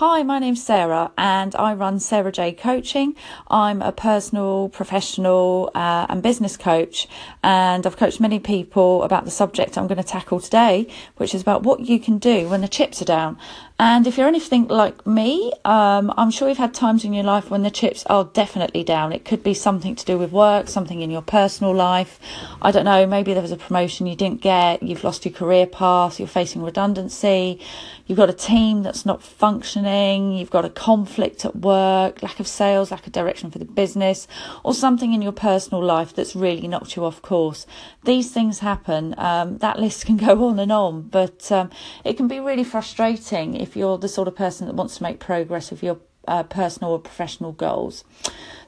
Hi, my name's Sarah and I run Sarah J Coaching. I'm a personal, professional, uh, and business coach, and I've coached many people about the subject I'm going to tackle today, which is about what you can do when the chips are down. And if you're anything like me, um, I'm sure you've had times in your life when the chips are definitely down. It could be something to do with work, something in your personal life. I don't know, maybe there was a promotion you didn't get, you've lost your career path, you're facing redundancy, you've got a team that's not functioning, you've got a conflict at work, lack of sales, lack of direction for the business, or something in your personal life that's really knocked you off course. These things happen. Um, that list can go on and on, but um, it can be really frustrating if you're the sort of person that wants to make progress with your uh, personal or professional goals.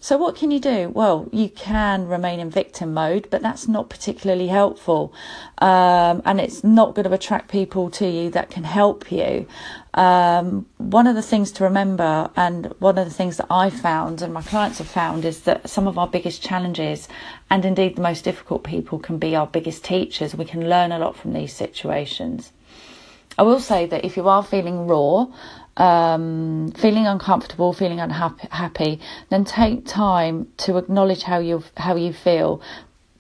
So, what can you do? Well, you can remain in victim mode, but that's not particularly helpful. Um, and it's not going to attract people to you that can help you. Um, one of the things to remember, and one of the things that I found and my clients have found, is that some of our biggest challenges, and indeed the most difficult people, can be our biggest teachers. We can learn a lot from these situations. I will say that if you are feeling raw, um, feeling uncomfortable, feeling unhappy, then take time to acknowledge how you how you feel.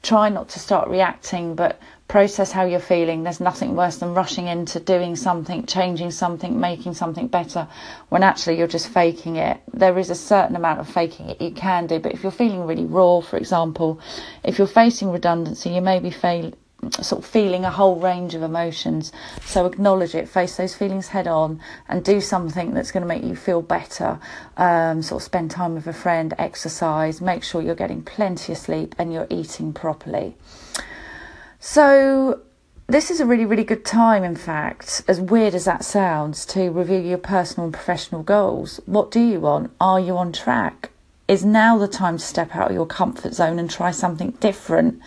Try not to start reacting, but process how you're feeling. There's nothing worse than rushing into doing something, changing something, making something better, when actually you're just faking it. There is a certain amount of faking it you can do, but if you're feeling really raw, for example, if you're facing redundancy, you may be fail, sort of feeling a whole range of emotions. So acknowledge it, face those feelings head on, and do something that's going to make you feel better. Um, sort of spend time with a friend, exercise, make sure you're getting plenty of sleep and you're eating properly. So this is a really, really good time, in fact, as weird as that sounds, to review your personal and professional goals. What do you want? Are you on track? Is now the time to step out of your comfort zone and try something different?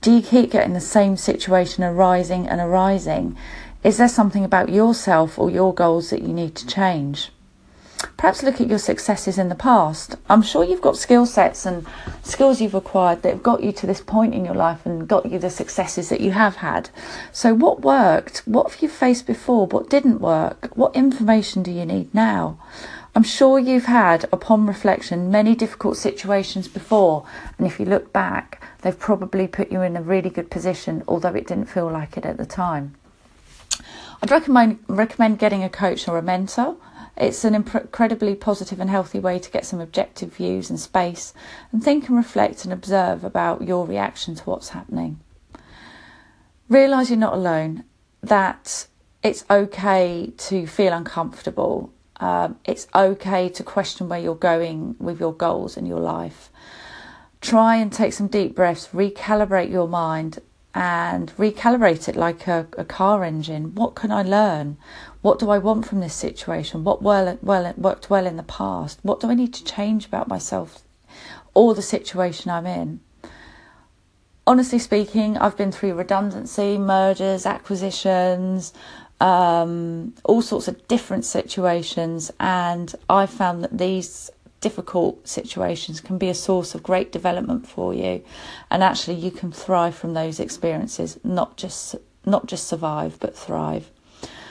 Do you keep getting the same situation arising and arising? Is there something about yourself or your goals that you need to change? Perhaps look at your successes in the past. I'm sure you've got skill sets and skills you've acquired that have got you to this point in your life and got you the successes that you have had. So, what worked? What have you faced before? What didn't work? What information do you need now? I'm sure you've had, upon reflection, many difficult situations before, and if you look back, they've probably put you in a really good position, although it didn't feel like it at the time. I'd recommend, recommend getting a coach or a mentor. It's an incredibly positive and healthy way to get some objective views and space and think and reflect and observe about your reaction to what's happening. Realise you're not alone, that it's okay to feel uncomfortable um, it's okay to question where you're going with your goals in your life. Try and take some deep breaths, recalibrate your mind, and recalibrate it like a, a car engine. What can I learn? What do I want from this situation? What well, well worked well in the past? What do I need to change about myself or the situation I'm in? Honestly speaking, I've been through redundancy, mergers, acquisitions, um, all sorts of different situations, and I found that these difficult situations can be a source of great development for you, and actually you can thrive from those experiences, not just not just survive but thrive.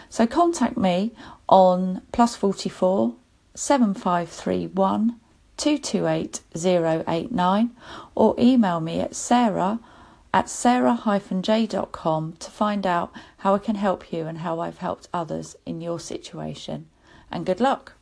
So contact me on plus forty four seven five three one. 228089 or email me at sarah at sarah-j.com to find out how I can help you and how I've helped others in your situation. And good luck!